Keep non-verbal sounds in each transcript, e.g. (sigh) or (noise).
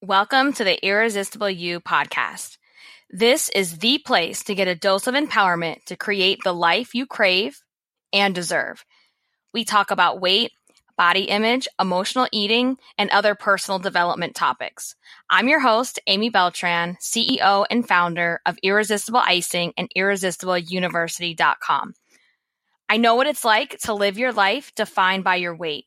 Welcome to the Irresistible You podcast. This is the place to get a dose of empowerment to create the life you crave and deserve. We talk about weight, body image, emotional eating, and other personal development topics. I'm your host, Amy Beltran, CEO and founder of Irresistible Icing and IrresistibleUniversity.com. I know what it's like to live your life defined by your weight.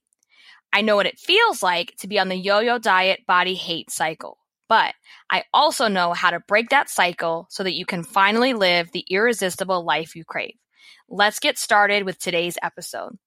I know what it feels like to be on the yo yo diet body hate cycle. But I also know how to break that cycle so that you can finally live the irresistible life you crave. Let's get started with today's episode.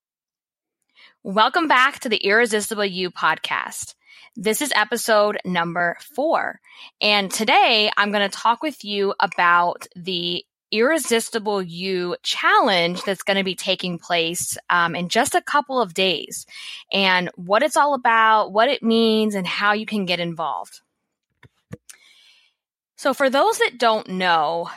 Welcome back to the Irresistible You podcast. This is episode number four. And today I'm going to talk with you about the Irresistible You challenge that's going to be taking place um, in just a couple of days and what it's all about, what it means, and how you can get involved. So, for those that don't know,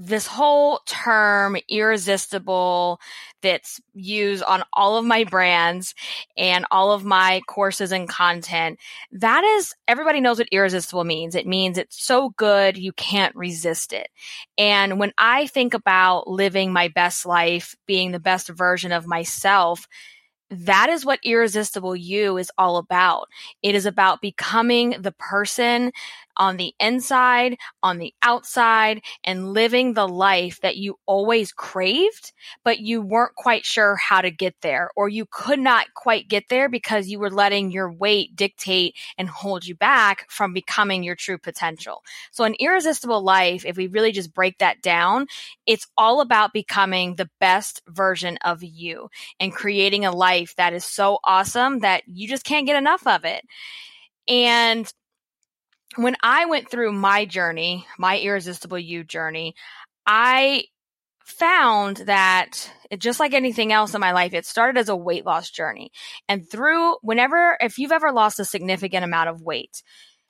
this whole term irresistible that's used on all of my brands and all of my courses and content that is everybody knows what irresistible means. It means it's so good you can't resist it. And when i think about living my best life being the best version of myself that is what irresistible you is all about. It is about becoming the person on the inside, on the outside, and living the life that you always craved, but you weren't quite sure how to get there, or you could not quite get there because you were letting your weight dictate and hold you back from becoming your true potential. So, an irresistible life, if we really just break that down, it's all about becoming the best version of you and creating a life that is so awesome that you just can't get enough of it. And when I went through my journey, my irresistible you journey, I found that it, just like anything else in my life, it started as a weight loss journey. And through whenever, if you've ever lost a significant amount of weight,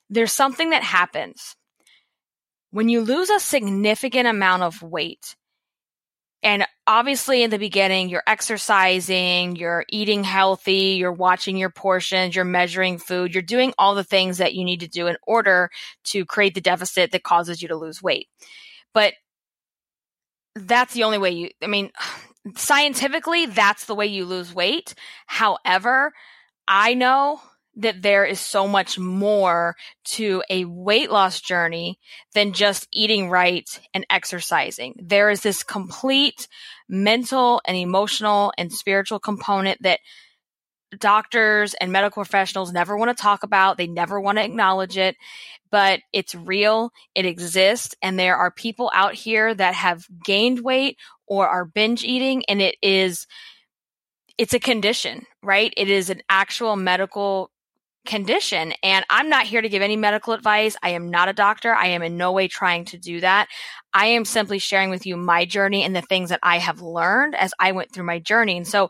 there's something that happens. When you lose a significant amount of weight, and obviously in the beginning you're exercising you're eating healthy you're watching your portions you're measuring food you're doing all the things that you need to do in order to create the deficit that causes you to lose weight. But that's the only way you i mean (sighs) scientifically that's the way you lose weight. However i know that there is so much more to a weight loss journey than just eating right and exercising. There is this complete mental and emotional and spiritual component that doctors and medical professionals never want to talk about. They never want to acknowledge it, but it's real. It exists. And there are people out here that have gained weight or are binge eating and it is, it's a condition, right? It is an actual medical condition. And I'm not here to give any medical advice. I am not a doctor. I am in no way trying to do that. I am simply sharing with you my journey and the things that I have learned as I went through my journey. And so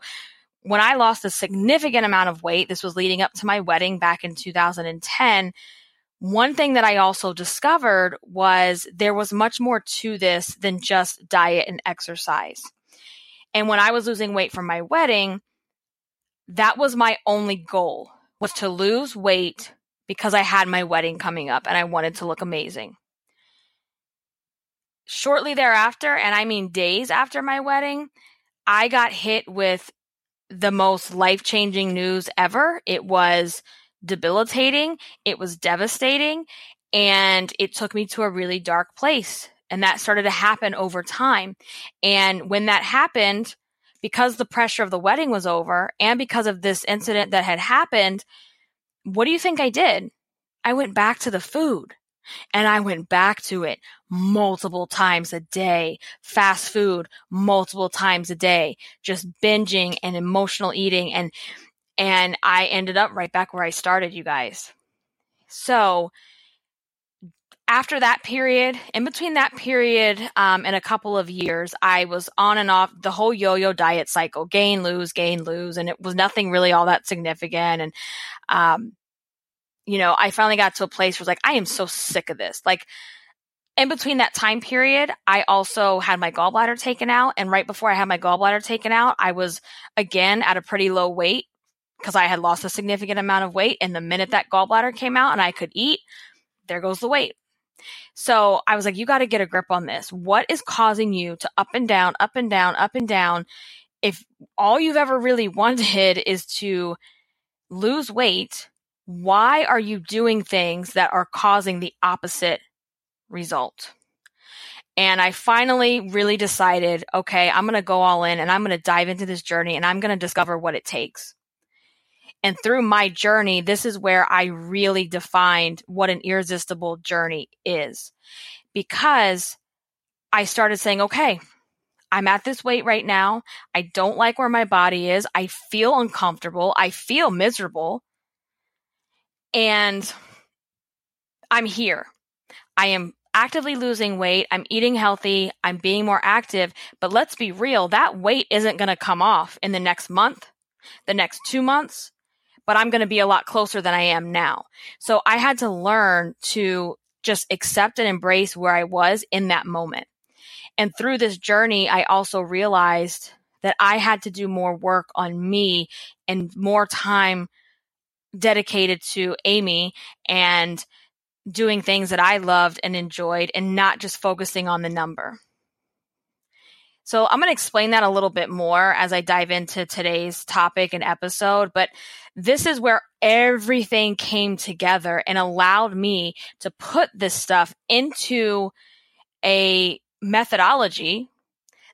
when I lost a significant amount of weight, this was leading up to my wedding back in 2010. One thing that I also discovered was there was much more to this than just diet and exercise. And when I was losing weight for my wedding, that was my only goal was to lose weight because I had my wedding coming up and I wanted to look amazing. Shortly thereafter, and I mean days after my wedding, I got hit with the most life changing news ever. It was debilitating, it was devastating, and it took me to a really dark place. And that started to happen over time. And when that happened, because the pressure of the wedding was over and because of this incident that had happened, what do you think I did? I went back to the food and I went back to it multiple times a day, fast food multiple times a day, just binging and emotional eating. And, and I ended up right back where I started, you guys. So after that period, in between that period um, and a couple of years, I was on and off the whole yo-yo diet cycle, gain, lose, gain, lose, and it was nothing really all that significant. And, um, you know, I finally got to a place where it's like, I am so sick of this. Like, in between that time period, I also had my gallbladder taken out. And right before I had my gallbladder taken out, I was again at a pretty low weight because I had lost a significant amount of weight. And the minute that gallbladder came out and I could eat, there goes the weight. So I was like, you got to get a grip on this. What is causing you to up and down, up and down, up and down? If all you've ever really (laughs) wanted is to lose weight, why are you doing things that are causing the opposite result? And I finally really decided, okay, I'm going to go all in and I'm going to dive into this journey and I'm going to discover what it takes. And through my journey, this is where I really defined what an irresistible journey is. Because I started saying, okay, I'm at this weight right now. I don't like where my body is. I feel uncomfortable. I feel miserable. And I'm here. I am actively losing weight. I'm eating healthy. I'm being more active. But let's be real, that weight isn't going to come off in the next month, the next two months, but I'm going to be a lot closer than I am now. So I had to learn to just accept and embrace where I was in that moment. And through this journey, I also realized that I had to do more work on me and more time dedicated to Amy and doing things that I loved and enjoyed and not just focusing on the number. So I'm going to explain that a little bit more as I dive into today's topic and episode, but this is where everything came together and allowed me to put this stuff into a methodology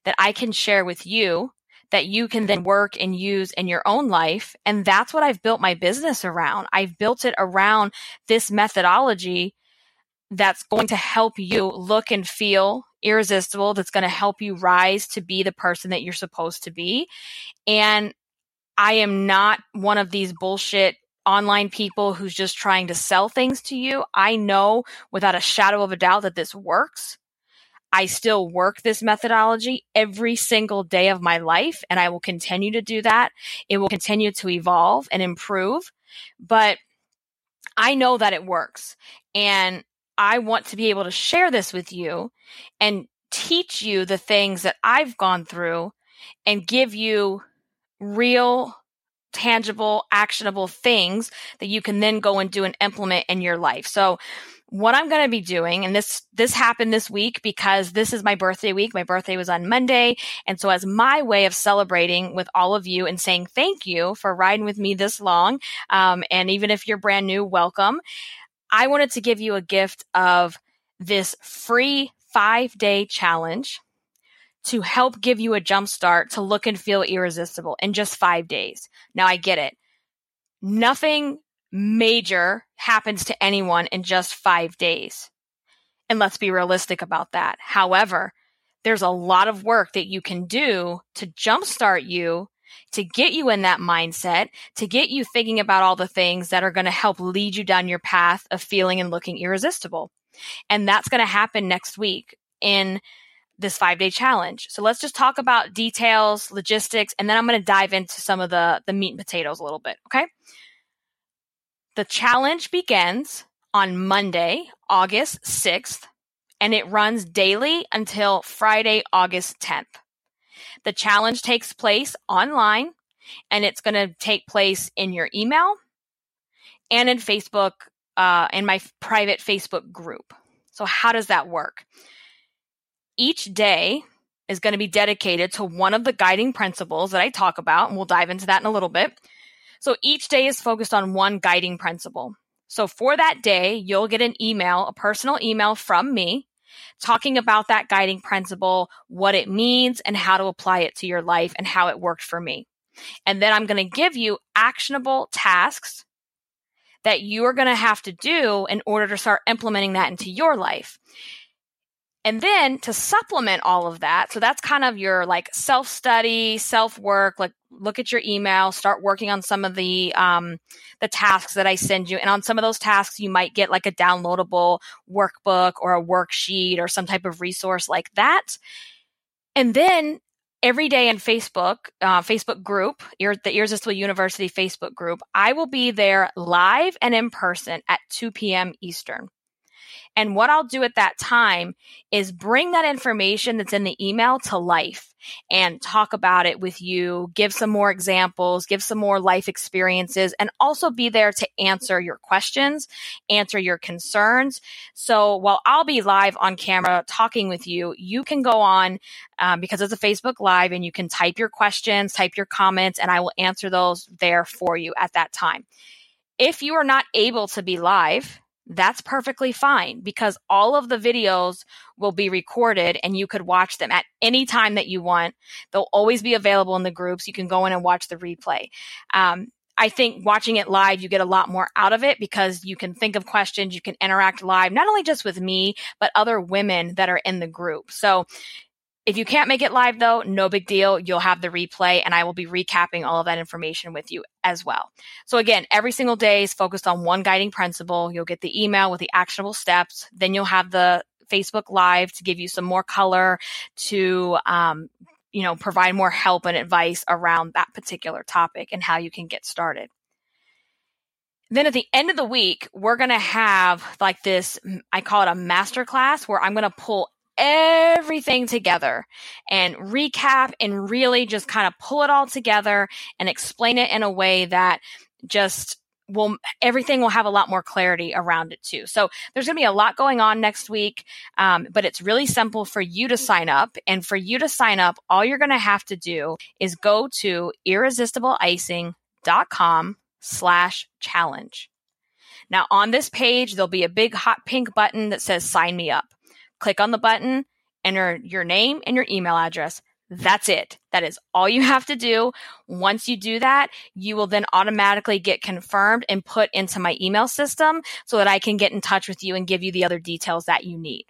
that I can share with you that you can then work and use in your own life. And that's what I've built my business around. I've built it around this methodology that's going to help you look and feel irresistible, that's going to help you rise to be the person that you're supposed to be. And I am not one of these bullshit online people who's just trying to sell things to you. I know without a shadow of a doubt that this works. I still work this methodology every single day of my life, and I will continue to do that. It will continue to evolve and improve, but I know that it works. And I want to be able to share this with you and teach you the things that I've gone through and give you real, tangible, actionable things that you can then go and do and implement in your life. So, what I'm going to be doing, and this, this happened this week because this is my birthday week. My birthday was on Monday. And so as my way of celebrating with all of you and saying thank you for riding with me this long. Um, and even if you're brand new, welcome. I wanted to give you a gift of this free five day challenge to help give you a jump start to look and feel irresistible in just five days. Now I get it. Nothing major happens to anyone in just five days. And let's be realistic about that. However, there's a lot of work that you can do to jumpstart you, to get you in that mindset, to get you thinking about all the things that are going to help lead you down your path of feeling and looking irresistible. And that's going to happen next week in this five day challenge. So let's just talk about details, logistics, and then I'm going to dive into some of the, the meat and potatoes a little bit. Okay. The challenge begins on Monday, August 6th, and it runs daily until Friday, August 10th. The challenge takes place online and it's going to take place in your email and in Facebook, uh, in my private Facebook group. So, how does that work? Each day is going to be dedicated to one of the guiding principles that I talk about, and we'll dive into that in a little bit. So each day is focused on one guiding principle. So for that day, you'll get an email, a personal email from me talking about that guiding principle, what it means and how to apply it to your life and how it worked for me. And then I'm going to give you actionable tasks that you are going to have to do in order to start implementing that into your life. And then to supplement all of that, so that's kind of your like self study, self work, like look at your email, start working on some of the um, the tasks that I send you. And on some of those tasks, you might get like a downloadable workbook or a worksheet or some type of resource like that. And then every day in Facebook, uh, Facebook group, the Irresistible University Facebook group, I will be there live and in person at 2 p.m. Eastern. And what I'll do at that time is bring that information that's in the email to life and talk about it with you, give some more examples, give some more life experiences, and also be there to answer your questions, answer your concerns. So while I'll be live on camera talking with you, you can go on um, because it's a Facebook Live and you can type your questions, type your comments, and I will answer those there for you at that time. If you are not able to be live, that's perfectly fine because all of the videos will be recorded and you could watch them at any time that you want. They'll always be available in the groups. You can go in and watch the replay. Um, I think watching it live, you get a lot more out of it because you can think of questions, you can interact live, not only just with me, but other women that are in the group. So if you can't make it live though, no big deal. You'll have the replay and I will be recapping all of that information with you as well. So again, every single day is focused on one guiding principle. You'll get the email with the actionable steps. Then you'll have the Facebook live to give you some more color to, um, you know, provide more help and advice around that particular topic and how you can get started. Then at the end of the week, we're going to have like this, I call it a master class where I'm going to pull everything together and recap and really just kind of pull it all together and explain it in a way that just will everything will have a lot more clarity around it too. So there's going to be a lot going on next week, um, but it's really simple for you to sign up. And for you to sign up, all you're going to have to do is go to irresistibleicing.com slash challenge. Now on this page, there'll be a big hot pink button that says sign me up click on the button, enter your name and your email address. That's it. That is all you have to do. Once you do that, you will then automatically get confirmed and put into my email system so that I can get in touch with you and give you the other details that you need.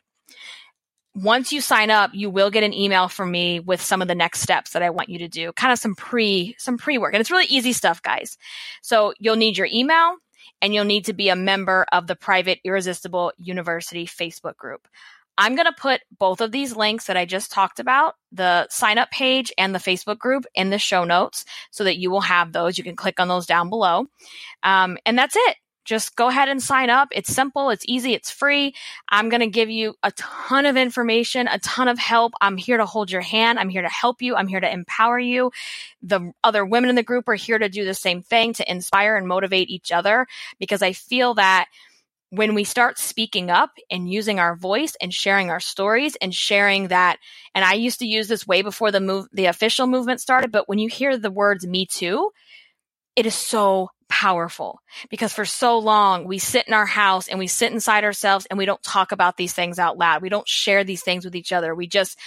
Once you sign up, you will get an email from me with some of the next steps that I want you to do, kind of some pre, some pre work. And it's really easy stuff, guys. So you'll need your email and you'll need to be a member of the private Irresistible University Facebook group. I'm going to put both of these links that I just talked about, the sign up page and the Facebook group in the show notes so that you will have those. You can click on those down below. Um, and that's it. Just go ahead and sign up. It's simple, it's easy, it's free. I'm going to give you a ton of information, a ton of help. I'm here to hold your hand. I'm here to help you. I'm here to empower you. The other women in the group are here to do the same thing, to inspire and motivate each other because I feel that when we start speaking up and using our voice and sharing our stories and sharing that and i used to use this way before the move the official movement started but when you hear the words me too it is so powerful because for so long we sit in our house and we sit inside ourselves and we don't talk about these things out loud. We don't share these things with each other. We just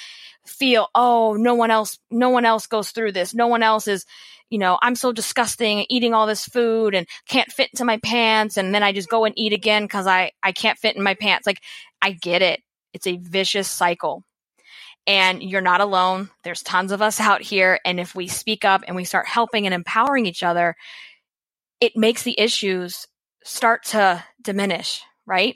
feel oh no one else no one else goes through this no one else is you know, I'm so disgusting eating all this food and can't fit into my pants. And then I just go and eat again because I, I can't fit in my pants. Like, I get it. It's a vicious cycle. And you're not alone. There's tons of us out here. And if we speak up and we start helping and empowering each other, it makes the issues start to diminish, right?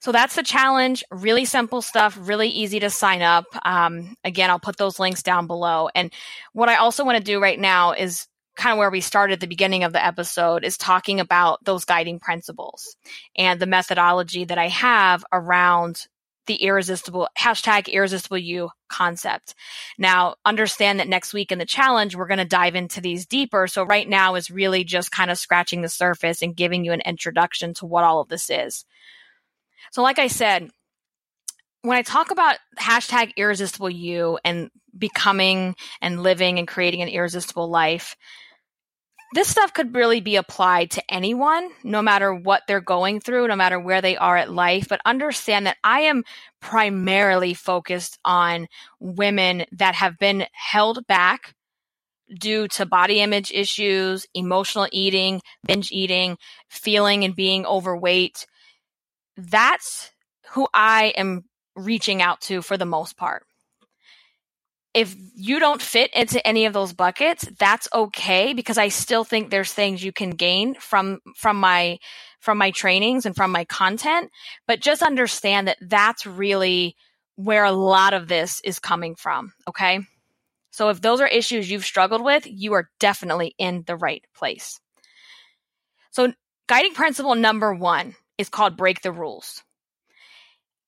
So that's the challenge. Really simple stuff, really easy to sign up. Um, again, I'll put those links down below. And what I also want to do right now is kind of where we started at the beginning of the episode is talking about those guiding principles and the methodology that I have around the irresistible hashtag irresistible you concept. Now, understand that next week in the challenge, we're going to dive into these deeper. So right now is really just kind of scratching the surface and giving you an introduction to what all of this is. So, like I said, when I talk about hashtag irresistible you and becoming and living and creating an irresistible life, this stuff could really be applied to anyone, no matter what they're going through, no matter where they are at life. But understand that I am primarily focused on women that have been held back due to body image issues, emotional eating, binge eating, feeling and being overweight, that's who I am reaching out to for the most part. If you don't fit into any of those buckets, that's okay because I still think there's things you can gain from from my from my trainings and from my content, but just understand that that's really where a lot of this is coming from, okay? So if those are issues you've struggled with, you are definitely in the right place. So guiding principle number 1 is called break the rules.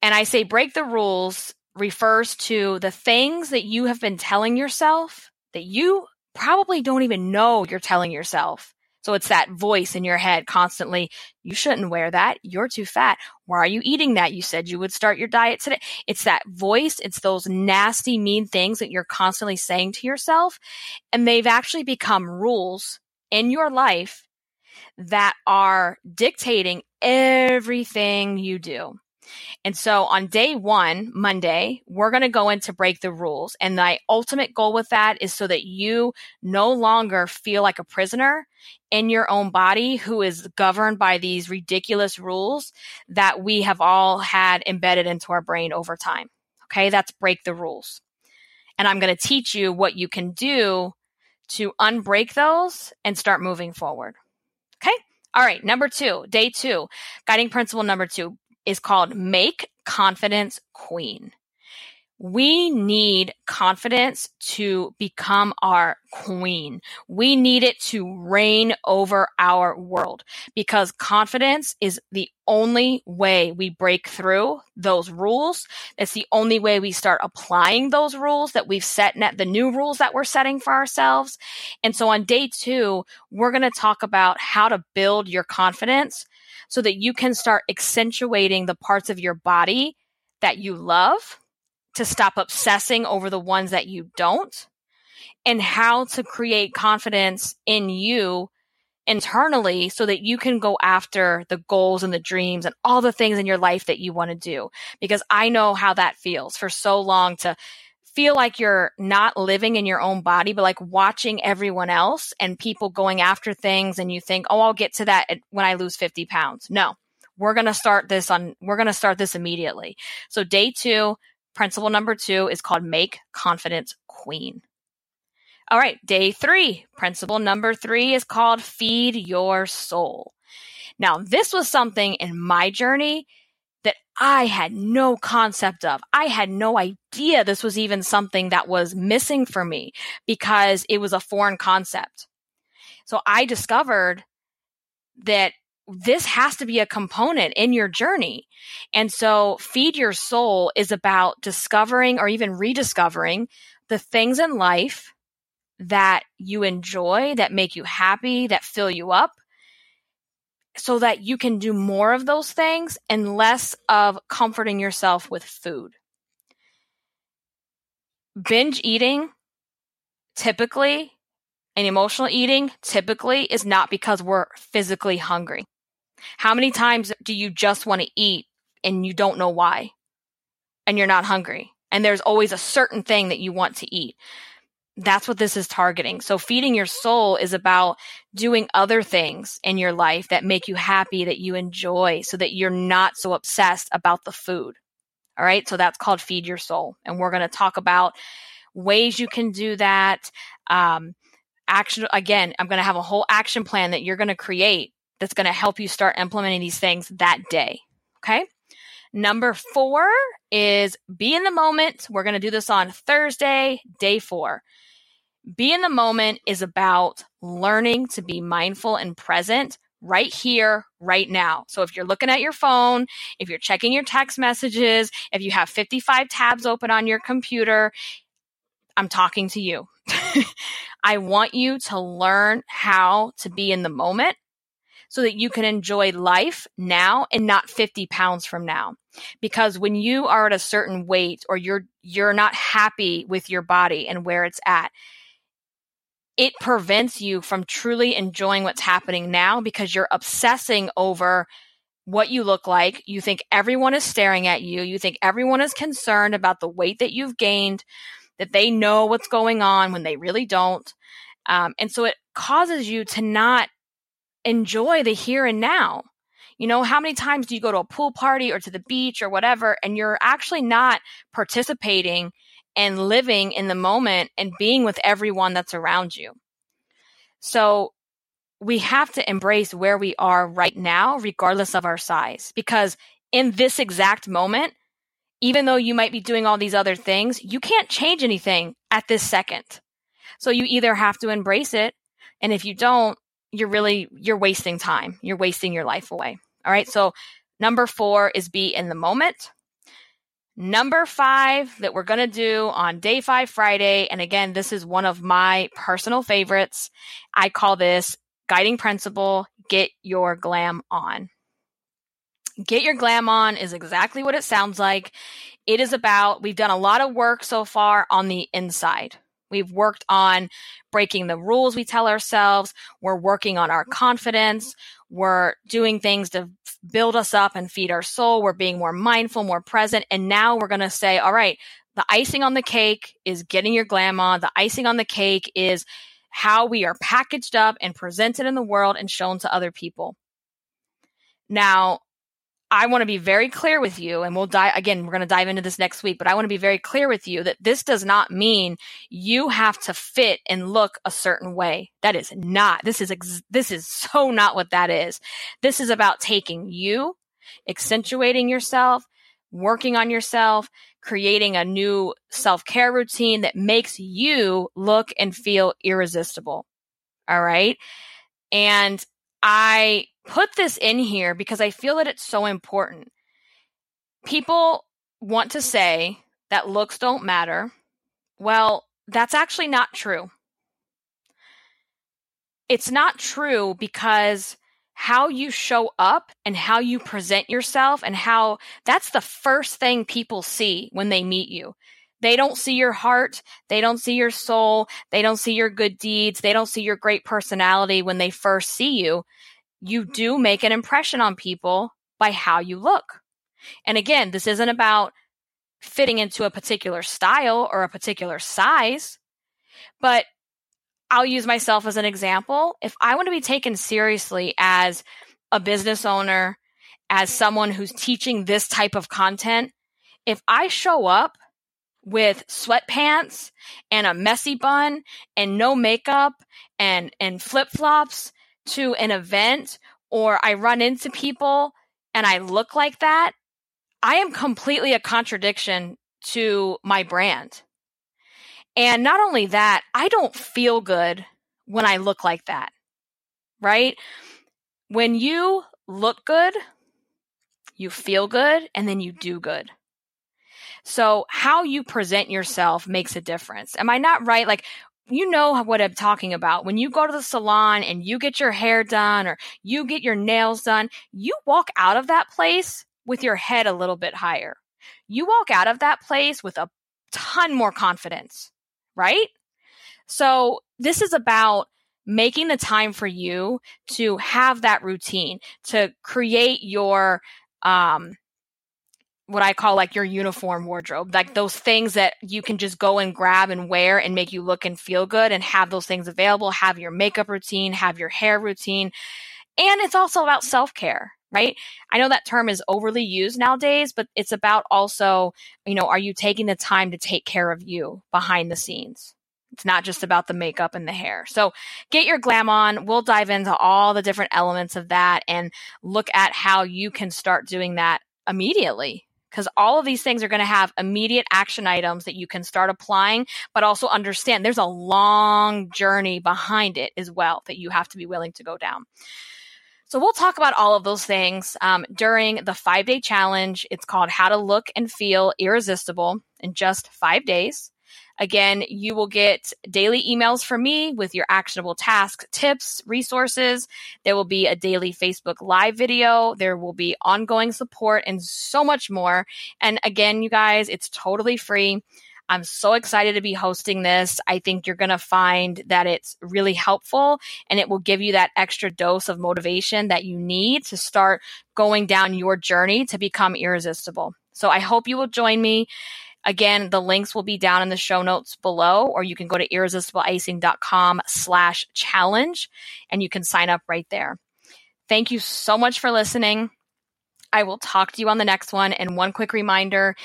And I say break the rules refers to the things that you have been telling yourself that you probably don't even know you're telling yourself. So it's that voice in your head constantly, you shouldn't wear that. You're too fat. Why are you eating that? You said you would start your diet today. It's that voice. It's those nasty, mean things that you're constantly saying to yourself. And they've actually become rules in your life that are dictating everything you do. And so on day one, Monday, we're going to go into break the rules. And my ultimate goal with that is so that you no longer feel like a prisoner in your own body who is governed by these ridiculous rules that we have all had embedded into our brain over time. Okay. That's break the rules. And I'm going to teach you what you can do to unbreak those and start moving forward. All right. Number two, day two, guiding principle number two is called Make Confidence Queen. We need confidence to become our queen. We need it to reign over our world because confidence is the only way we break through those rules. It's the only way we start applying those rules that we've set, the new rules that we're setting for ourselves. And so on day two, we're going to talk about how to build your confidence so that you can start accentuating the parts of your body that you love to stop obsessing over the ones that you don't and how to create confidence in you internally so that you can go after the goals and the dreams and all the things in your life that you want to do. Because I know how that feels for so long to feel like you're not living in your own body, but like watching everyone else and people going after things and you think, oh, I'll get to that when I lose 50 pounds. No, we're going to start this on, we're going to start this immediately. So day two, principle number two is called make confidence queen. All right. Day three, principle number three is called feed your soul. Now, this was something in my journey that I had no concept of. I had no idea this was even something that was missing for me because it was a foreign concept. So I discovered that this has to be a component in your journey. And so feed your soul is about discovering or even rediscovering the things in life that you enjoy, that make you happy, that fill you up, so that you can do more of those things and less of comforting yourself with food. Binge eating typically and emotional eating typically is not because we're physically hungry. How many times do you just want to eat and you don't know why? And you're not hungry. And there's always a certain thing that you want to eat that's what this is targeting. So feeding your soul is about doing other things in your life that make you happy, that you enjoy, so that you're not so obsessed about the food. All right. So that's called feed your soul. And we're going to talk about ways you can do that. Um, action again, I'm going to have a whole action plan that you're going to create that's going to help you start implementing these things that day. Okay. Number four is be in the moment. We're going to do this on Thursday, day four. Be in the moment is about learning to be mindful and present right here, right now. So if you're looking at your phone, if you're checking your text messages, if you have 55 tabs open on your computer, I'm talking to you. (laughs) I want you to learn how to be in the moment so that you can enjoy life now and not 50 pounds from now. Because when you are at a certain weight or you're, you're not happy with your body and where it's at, it prevents you from truly enjoying what's happening now because you're obsessing over what you look like. You think everyone is staring at you. You think everyone is concerned about the weight that you've gained, that they know what's going on when they really don't. Um, and so it causes you to not enjoy the here and now. You know, how many times do you go to a pool party or to the beach or whatever, and you're actually not participating and living in the moment and being with everyone that's around you. So we have to embrace where we are right now, regardless of our size, because in this exact moment, even though you might be doing all these other things, you can't change anything at this second. So you either have to embrace it. And if you don't, you're really, you're wasting time. You're wasting your life away. All right. So number four is be in the moment. Number five that we're going to do on day five Friday. And again, this is one of my personal favorites. I call this guiding principle get your glam on. Get your glam on is exactly what it sounds like. It is about, we've done a lot of work so far on the inside. We've worked on breaking the rules we tell ourselves. We're working on our confidence. We're doing things to build us up and feed our soul. We're being more mindful, more present. And now we're going to say, all right, the icing on the cake is getting your glam on. The icing on the cake is how we are packaged up and presented in the world and shown to other people. Now, I want to be very clear with you, and we'll dive again, we're going to dive into this next week, but I want to be very clear with you that this does not mean you have to fit and look a certain way. That is not, this is, ex- this is so not what that is. This is about taking you, accentuating yourself, working on yourself, creating a new self care routine that makes you look and feel irresistible. All right. And I put this in here because I feel that it's so important. People want to say that looks don't matter. Well, that's actually not true. It's not true because how you show up and how you present yourself and how that's the first thing people see when they meet you. They don't see your heart. They don't see your soul. They don't see your good deeds. They don't see your great personality when they first see you you do make an impression on people by how you look. And again, this isn't about fitting into a particular style or a particular size, but I'll use myself as an example. If I want to be taken seriously as a business owner, as someone who's teaching this type of content, if I show up with sweatpants and a messy bun and no makeup and and flip-flops to an event or I run into people and I look like that, I am completely a contradiction to my brand. And not only that, I don't feel good when I look like that, right? When you look good, you feel good, and then you do good. So, how you present yourself makes a difference. Am I not right? Like, you know what I'm talking about. When you go to the salon and you get your hair done or you get your nails done, you walk out of that place with your head a little bit higher. You walk out of that place with a ton more confidence, right? So this is about making the time for you to have that routine, to create your um, what I call like your uniform wardrobe, like those things that you can just go and grab and wear and make you look and feel good and have those things available, have your makeup routine, have your hair routine. And it's also about self care, right? I know that term is overly used nowadays, but it's about also, you know, are you taking the time to take care of you behind the scenes? It's not just about the makeup and the hair. So get your glam on. We'll dive into all the different elements of that and look at how you can start doing that immediately because all of these things are going to have immediate action items that you can start applying, but also understand there's a long journey behind it as well that you have to be willing to go down. So we'll talk about all of those things um, during the five day challenge. It's called How to Look and Feel Irresistible in just five days. Again, you will get daily emails from me with your actionable tasks, tips, resources. There will be a daily Facebook live video. There will be ongoing support and so much more. And again, you guys, it's totally free. I'm so excited to be hosting this. I think you're going to find that it's really helpful and it will give you that extra dose of motivation that you need to start going down your journey to become irresistible. So I hope you will join me. Again, the links will be down in the show notes below, or you can go to irresistibleicing.com slash challenge and you can sign up right there. Thank you so much for listening. I will talk to you on the next one. And one quick reminder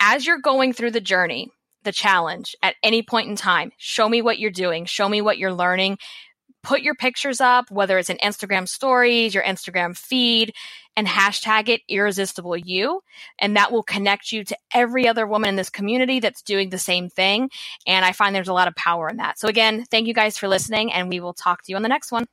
as you're going through the journey, the challenge at any point in time, show me what you're doing, show me what you're learning put your pictures up, whether it's in Instagram stories, your Instagram feed, and hashtag it irresistible you. And that will connect you to every other woman in this community that's doing the same thing. And I find there's a lot of power in that. So again, thank you guys for listening and we will talk to you on the next one.